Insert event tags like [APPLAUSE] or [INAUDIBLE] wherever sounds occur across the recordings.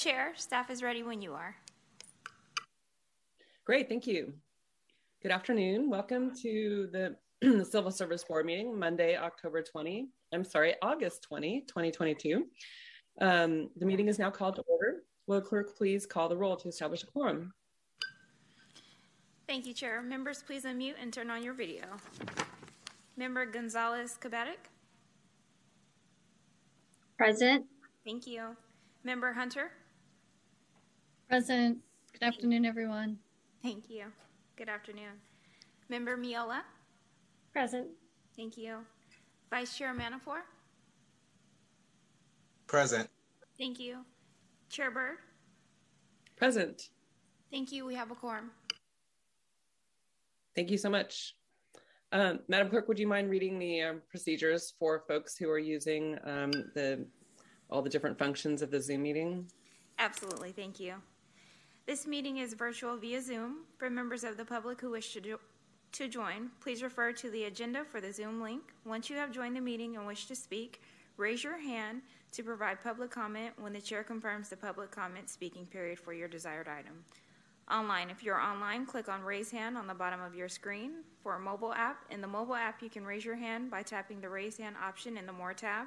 Chair, staff is ready when you are. Great, thank you. Good afternoon. Welcome to the [CLEARS THROAT] Civil Service Board meeting, Monday, October 20. I'm sorry, August 20, 2022. Um, the meeting is now called to order. Will the clerk please call the roll to establish a quorum? Thank you, Chair. Members, please unmute and turn on your video. Member Gonzalez Cabatic. Present. Thank you. Member Hunter. Present. Good afternoon, everyone. Thank you. Good afternoon. Member Miola. Present. Thank you. Vice Chair Manafor. Present. Thank you. Chair Bird. Present. Thank you. We have a quorum. Thank you so much. Um, Madam Clerk, would you mind reading the um, procedures for folks who are using um, the all the different functions of the Zoom meeting? Absolutely. Thank you. This meeting is virtual via Zoom. For members of the public who wish to, jo- to join, please refer to the agenda for the Zoom link. Once you have joined the meeting and wish to speak, raise your hand to provide public comment when the chair confirms the public comment speaking period for your desired item. Online, if you're online, click on raise hand on the bottom of your screen. For a mobile app, in the mobile app, you can raise your hand by tapping the raise hand option in the More tab.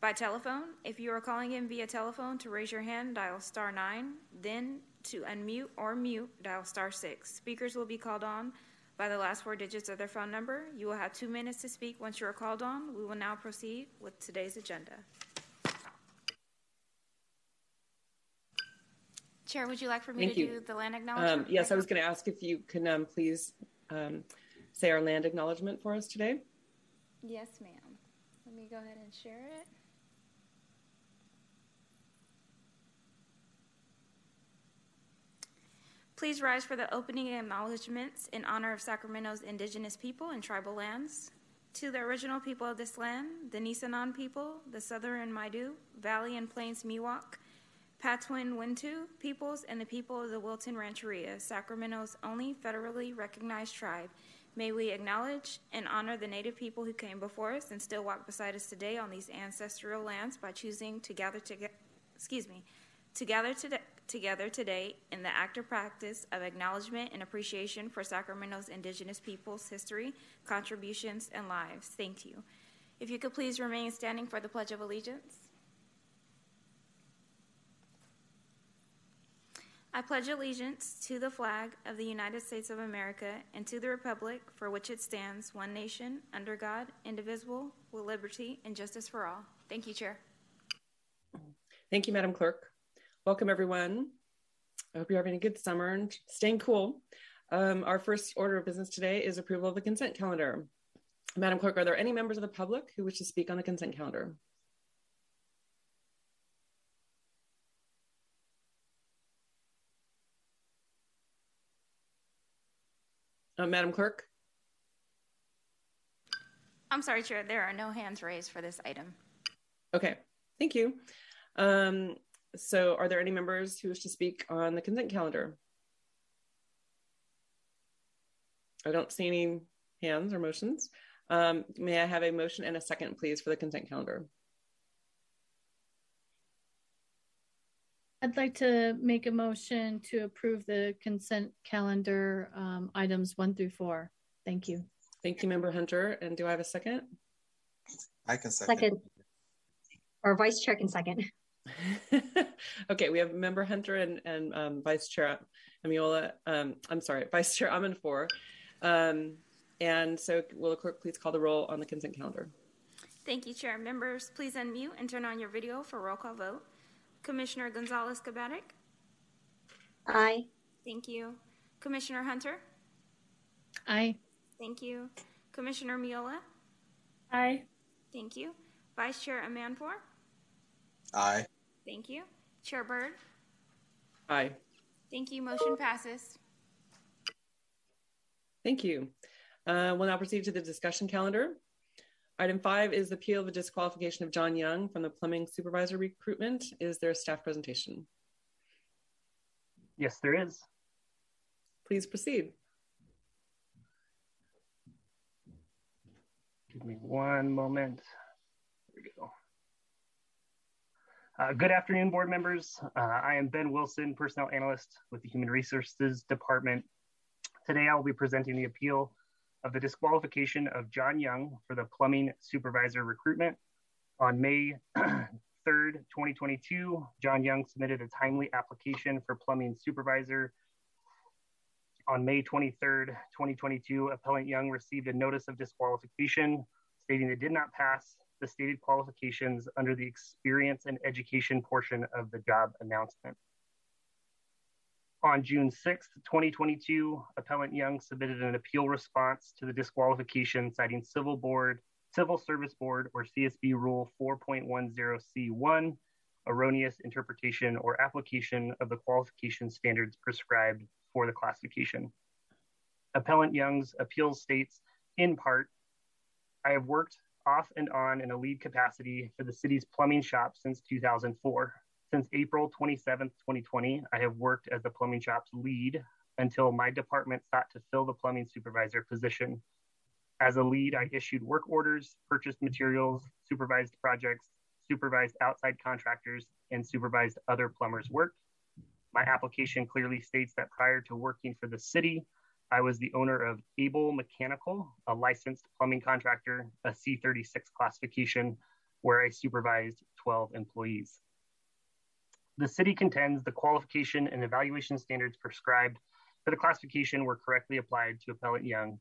By telephone, if you are calling in via telephone to raise your hand, dial star nine. Then to unmute or mute, dial star six. Speakers will be called on by the last four digits of their phone number. You will have two minutes to speak once you are called on. We will now proceed with today's agenda. Chair, would you like for me Thank to you. do the land acknowledgement? Um, yes, I was going to ask if you can um, please um, say our land acknowledgement for us today. Yes, ma'am. Let me go ahead and share it. Please rise for the opening acknowledgments in honor of Sacramento's indigenous people and tribal lands. To the original people of this land, the Nisenan people, the Southern Maidu, Valley and Plains Miwok, Patwin Wintun peoples, and the people of the Wilton Rancheria, Sacramento's only federally recognized tribe. May we acknowledge and honor the native people who came before us and still walk beside us today on these ancestral lands by choosing to gather together, excuse me, to gather today, together today in the active practice of acknowledgement and appreciation for Sacramento's indigenous peoples' history, contributions, and lives. Thank you. If you could please remain standing for the Pledge of Allegiance. I pledge allegiance to the flag of the United States of America and to the republic for which it stands, one nation, under God, indivisible, with liberty and justice for all. Thank you, Chair. Thank you, Madam Clerk. Welcome, everyone. I hope you're having a good summer and staying cool. Um, our first order of business today is approval of the consent calendar. Madam Clerk, are there any members of the public who wish to speak on the consent calendar? Uh, Madam Clerk? I'm sorry, Chair, there are no hands raised for this item. Okay, thank you. Um, so are there any members who wish to speak on the consent calendar? I don't see any hands or motions. Um, may I have a motion and a second, please, for the consent calendar? I'd like to make a motion to approve the consent calendar um, items one through four. Thank you. Thank you, Member Hunter. And do I have a second? I can second. Second. Or Vice Chair can second. [LAUGHS] okay, we have Member Hunter and, and um, Vice Chair Amiola. Um, I'm sorry, [LAUGHS] Vice Chair Amanfor. Um, and so, will the clerk please call the roll on the consent calendar? Thank you, Chair. Members, please unmute and turn on your video for roll call vote. Commissioner Gonzalez Cabatic. Aye. Thank you. Commissioner Hunter. Aye. Thank you. Commissioner Miola. Aye. Thank you. Vice Chair Amanfor. Aye. Thank you. Chair Bird. Aye. Thank you. Motion passes. Thank you. Uh, we'll now proceed to the discussion calendar. Item five is the appeal of the disqualification of John Young from the plumbing supervisor recruitment. Is there a staff presentation? Yes, there is. Please proceed. Give me one moment. There we go. Uh, good afternoon, board members. Uh, I am Ben Wilson, Personnel Analyst with the Human Resources Department. Today, I will be presenting the appeal of the disqualification of John Young for the plumbing supervisor recruitment. On May [CLEARS THROAT] 3rd, 2022, John Young submitted a timely application for plumbing supervisor. On May 23rd, 2022, Appellant Young received a notice of disqualification stating it did not pass the stated qualifications under the experience and education portion of the job announcement. On June 6th, 2022, Appellant Young submitted an appeal response to the disqualification citing Civil Board, Civil Service Board or CSB Rule 4.10C1, erroneous interpretation or application of the qualification standards prescribed for the classification. Appellant Young's appeal states, in part, I have worked off and on in a lead capacity for the city's plumbing shop since 2004. Since April 27, 2020, I have worked as the plumbing shop's lead until my department sought to fill the plumbing supervisor position. As a lead, I issued work orders, purchased materials, supervised projects, supervised outside contractors, and supervised other plumbers' work. My application clearly states that prior to working for the city, I was the owner of Able Mechanical, a licensed plumbing contractor, a C36 classification, where I supervised 12 employees. The city contends the qualification and evaluation standards prescribed for the classification were correctly applied to Appellant Young,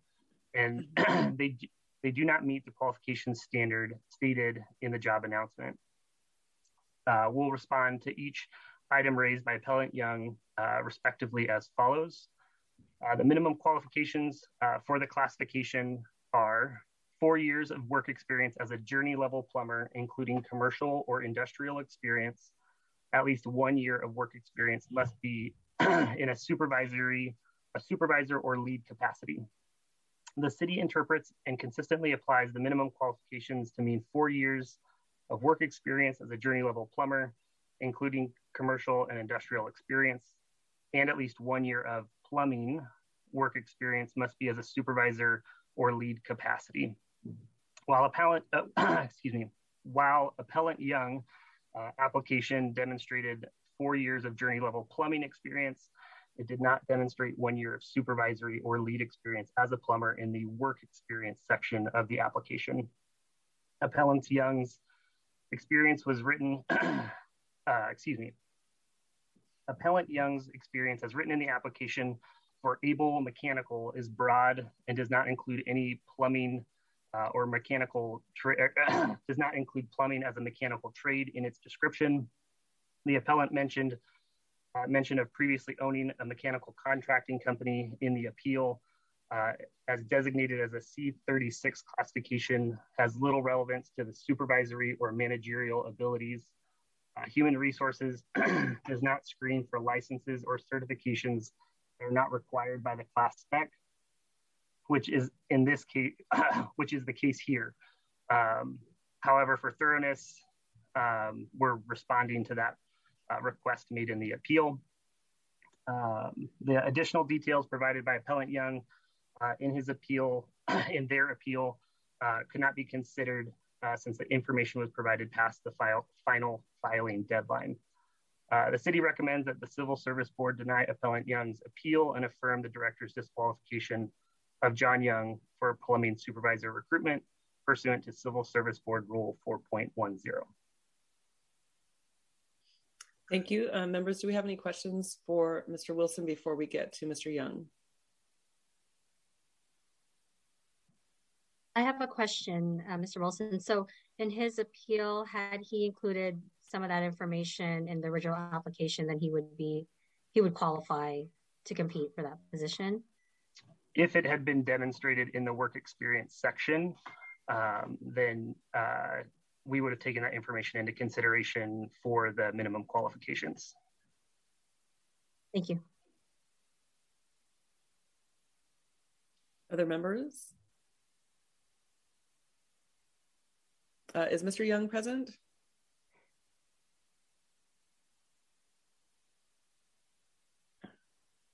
and [CLEARS THROAT] they, they do not meet the qualification standard stated in the job announcement. Uh, we'll respond to each item raised by Appellant Young, uh, respectively, as follows. Uh, the minimum qualifications uh, for the classification are four years of work experience as a journey level plumber, including commercial or industrial experience. At least one year of work experience must be [CLEARS THROAT] in a supervisory, a supervisor or lead capacity. The city interprets and consistently applies the minimum qualifications to mean four years of work experience as a journey level plumber, including commercial and industrial experience, and at least one year of plumbing work experience must be as a supervisor or lead capacity. While appellant, uh, [CLEARS THROAT] excuse me, while appellant Young uh, application demonstrated four years of journey level plumbing experience, it did not demonstrate one year of supervisory or lead experience as a plumber in the work experience section of the application. Appellant Young's experience was written, [CLEARS THROAT] uh, excuse me, Appellant Young's experience as written in the application for able mechanical is broad and does not include any plumbing uh, or mechanical [COUGHS] does not include plumbing as a mechanical trade in its description. The appellant mentioned uh, mention of previously owning a mechanical contracting company in the appeal uh, as designated as a C36 classification has little relevance to the supervisory or managerial abilities uh, human resources [CLEARS THROAT] does not screen for licenses or certifications that are not required by the class spec, which is in this case, [CLEARS THROAT] which is the case here. Um, however, for thoroughness, um, we're responding to that uh, request made in the appeal. Um, the additional details provided by Appellant Young uh, in his appeal, [CLEARS THROAT] in their appeal, uh, could not be considered uh, since the information was provided past the file, final filing deadline. Uh, the city recommends that the Civil Service Board deny Appellant Young's appeal and affirm the director's disqualification of John Young for plumbing supervisor recruitment pursuant to Civil Service Board Rule 4.10. Thank you. Uh, members, do we have any questions for Mr. Wilson before we get to Mr. Young? I have a question, uh, Mr. Wilson. So in his appeal, had he included some of that information in the original application, then he would be, he would qualify to compete for that position? If it had been demonstrated in the work experience section, um, then uh, we would have taken that information into consideration for the minimum qualifications. Thank you. Other members? Uh, is Mr. Young present?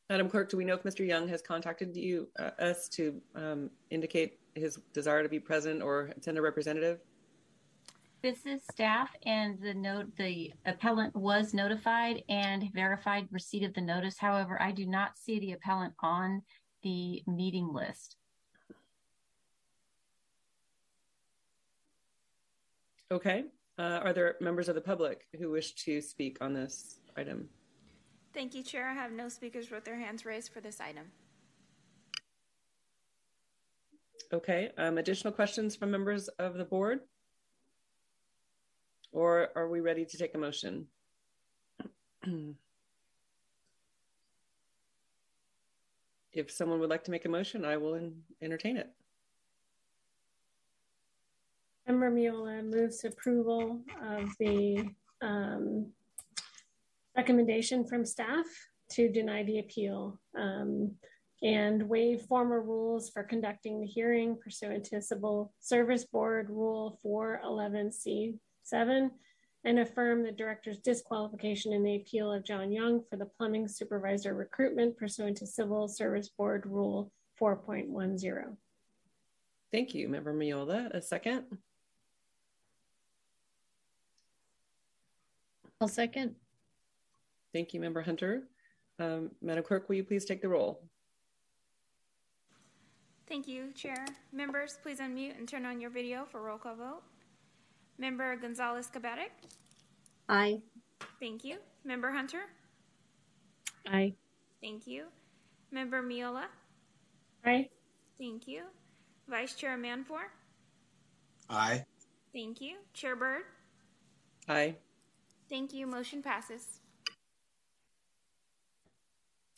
Madam Clerk, do we know if Mr. Young has contacted you, uh, us to um, indicate his desire to be present or send a representative? This is staff and the note, the appellant was notified and verified receipt of the notice. However, I do not see the appellant on the meeting list. Okay. Uh, are there members of the public who wish to speak on this item? Thank you, Chair. I have no speakers with their hands raised for this item. Okay. Um, additional questions from members of the board? Or are we ready to take a motion? [CLEARS THROAT] if someone would like to make a motion, I will en- entertain it. Member Miola moves approval of the um, recommendation from staff to deny the appeal um, and waive former rules for conducting the hearing pursuant to Civil Service Board Rule 411C7 and affirm the director's disqualification in the appeal of John Young for the plumbing supervisor recruitment pursuant to Civil Service Board Rule 4.10. Thank you, Member Miola. A second? I'll second. Thank you, Member Hunter. Um, Madam Clerk, will you please take the roll? Thank you, Chair. Members, please unmute and turn on your video for roll call vote. Member Gonzalez Cabarrec, Aye. thank you. Member Hunter, Aye. thank you. Member Miola, Aye. thank you. Vice Chair Manfor, Aye. thank you. Chair Bird, Aye. Thank you. Motion passes.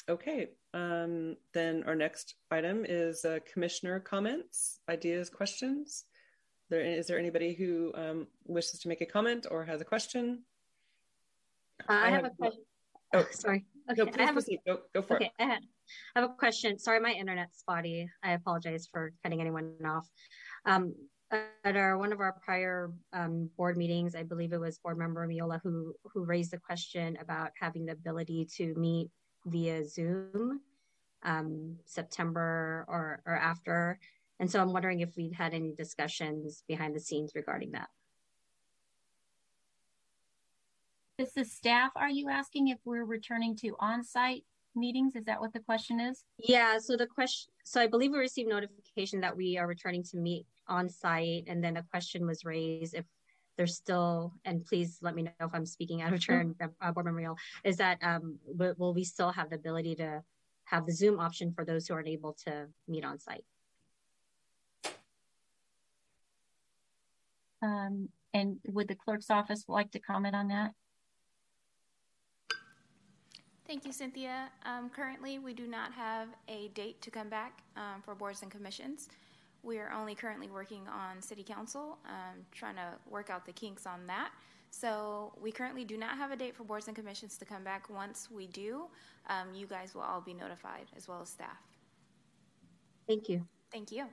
Okay. Um, then our next item is uh, commissioner comments, ideas, questions. There is there anybody who um, wishes to make a comment or has a question? Uh, I, I have, have- a question. oh, [LAUGHS] sorry. Okay, No, I please have a. Go, go for Okay, it. I had, I have a question. Sorry, my internet's spotty. I apologize for cutting anyone off. Um, at our one of our prior um, board meetings, I believe it was board member Miola who who raised the question about having the ability to meet via Zoom um, September or or after. And so I'm wondering if we'd had any discussions behind the scenes regarding that. This is staff. Are you asking if we're returning to on-site meetings? Is that what the question is? Yeah, so the question, so I believe we received notification that we are returning to meet on site, and then a question was raised if there's still, and please let me know if I'm speaking out of turn, uh, Board Member Yale, is that um, will, will we still have the ability to have the Zoom option for those who aren't able to meet on site? Um, and would the clerk's office like to comment on that? Thank you, Cynthia. Um, currently, we do not have a date to come back um, for boards and commissions. We are only currently working on city council, um, trying to work out the kinks on that. So we currently do not have a date for boards and commissions to come back. Once we do, um, you guys will all be notified as well as staff. Thank you. Thank you.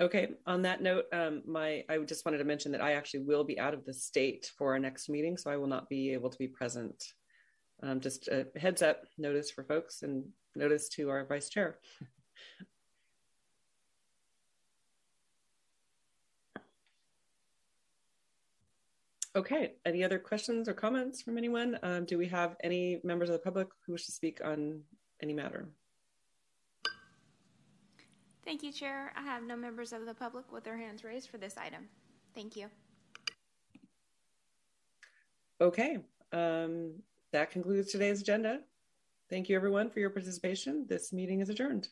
Okay. On that note, um, my I just wanted to mention that I actually will be out of the state for our next meeting, so I will not be able to be present. Um, just a heads up notice for folks and notice to our vice chair. Okay. Any other questions or comments from anyone? Um, do we have any members of the public who wish to speak on any matter? Thank you, Chair. I have no members of the public with their hands raised for this item. Thank you. Okay. Um, that concludes today's agenda. Thank you, everyone, for your participation. This meeting is adjourned.